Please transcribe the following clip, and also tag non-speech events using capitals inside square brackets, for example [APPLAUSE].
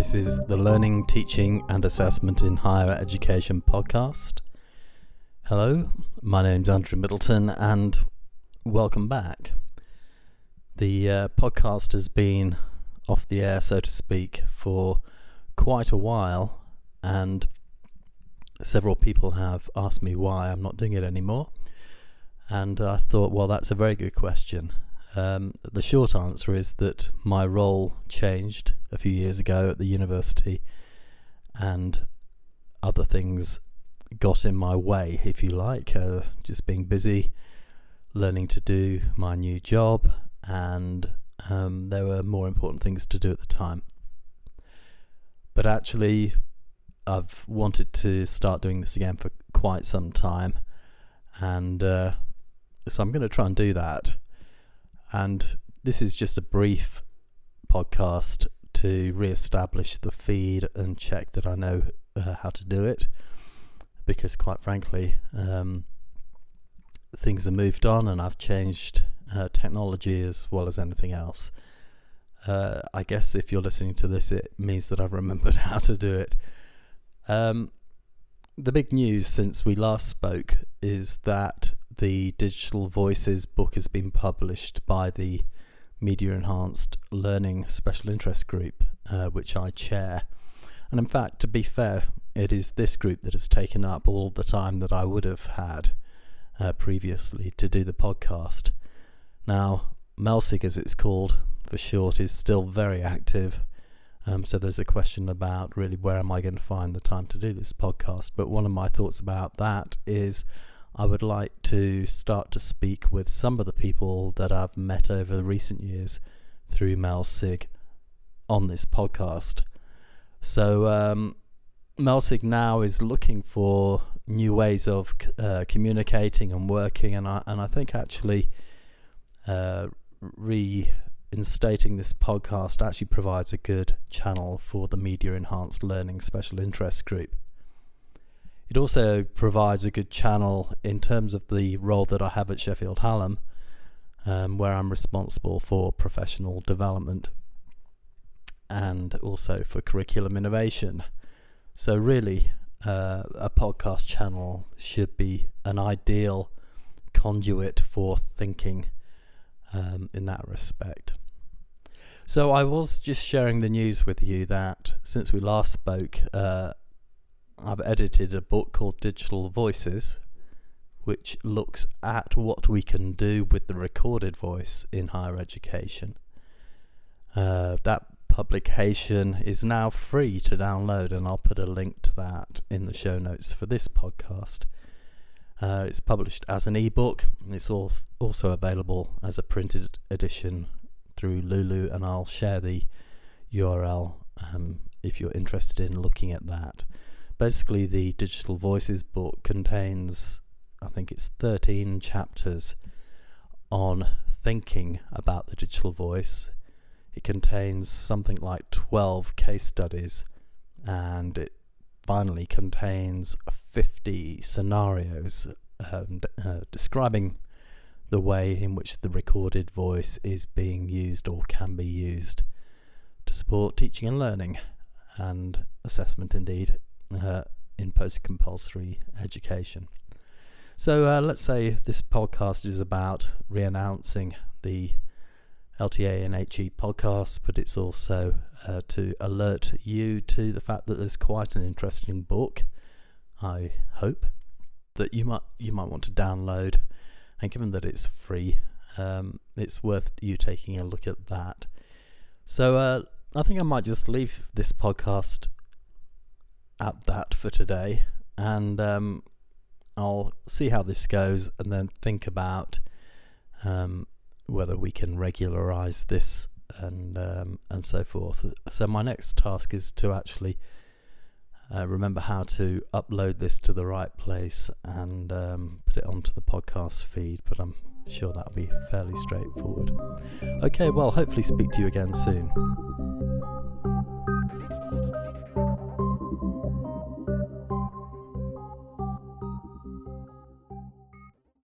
This is the Learning, Teaching and Assessment in Higher Education podcast. Hello, my name's Andrew Middleton and welcome back. The uh, podcast has been off the air, so to speak, for quite a while, and several people have asked me why I'm not doing it anymore. And I thought, well, that's a very good question. Um, the short answer is that my role changed a few years ago at the university, and other things got in my way, if you like. Uh, just being busy, learning to do my new job, and um, there were more important things to do at the time. But actually, I've wanted to start doing this again for quite some time, and uh, so I'm going to try and do that. And this is just a brief podcast to re-establish the feed and check that I know uh, how to do it. Because quite frankly, um, things have moved on and I've changed uh, technology as well as anything else. Uh, I guess if you're listening to this, it means that I've remembered [LAUGHS] how to do it. Um, the big news since we last spoke is that the Digital Voices book has been published by the Media Enhanced Learning Special Interest Group, uh, which I chair. And in fact, to be fair, it is this group that has taken up all the time that I would have had uh, previously to do the podcast. Now, MELSIG, as it's called for short, is still very active. Um, so there's a question about really where am I going to find the time to do this podcast. But one of my thoughts about that is I would like to start to speak with some of the people that I've met over the recent years through MELSIG on this podcast. So, um, MELSIG now is looking for new ways of uh, communicating and working, and I, and I think actually uh, reinstating this podcast actually provides a good channel for the Media Enhanced Learning Special Interest Group. It also provides a good channel in terms of the role that I have at Sheffield Hallam, um, where I'm responsible for professional development and also for curriculum innovation. So, really, uh, a podcast channel should be an ideal conduit for thinking um, in that respect. So, I was just sharing the news with you that since we last spoke, uh, I've edited a book called Digital Voices, which looks at what we can do with the recorded voice in higher education. Uh, that publication is now free to download, and I'll put a link to that in the show notes for this podcast. Uh, it's published as an ebook. It's also available as a printed edition through Lulu, and I'll share the URL um, if you're interested in looking at that basically the Digital Voices book contains, I think it's 13 chapters on thinking about the digital voice. It contains something like 12 case studies and it finally contains 50 scenarios um, uh, describing the way in which the recorded voice is being used or can be used to support teaching and learning and assessment indeed uh, in post compulsory education. So uh, let's say this podcast is about re announcing the LTA and HE podcast, but it's also uh, to alert you to the fact that there's quite an interesting book. I hope that you might you might want to download, and given that it's free, um, it's worth you taking a look at that. So uh, I think I might just leave this podcast at that for today, and um, I'll see how this goes, and then think about um, whether we can regularize this and um, and so forth. So my next task is to actually uh, remember how to upload this to the right place and um, put it onto the podcast feed. But I'm sure that'll be fairly straightforward. Okay, well, hopefully speak to you again soon.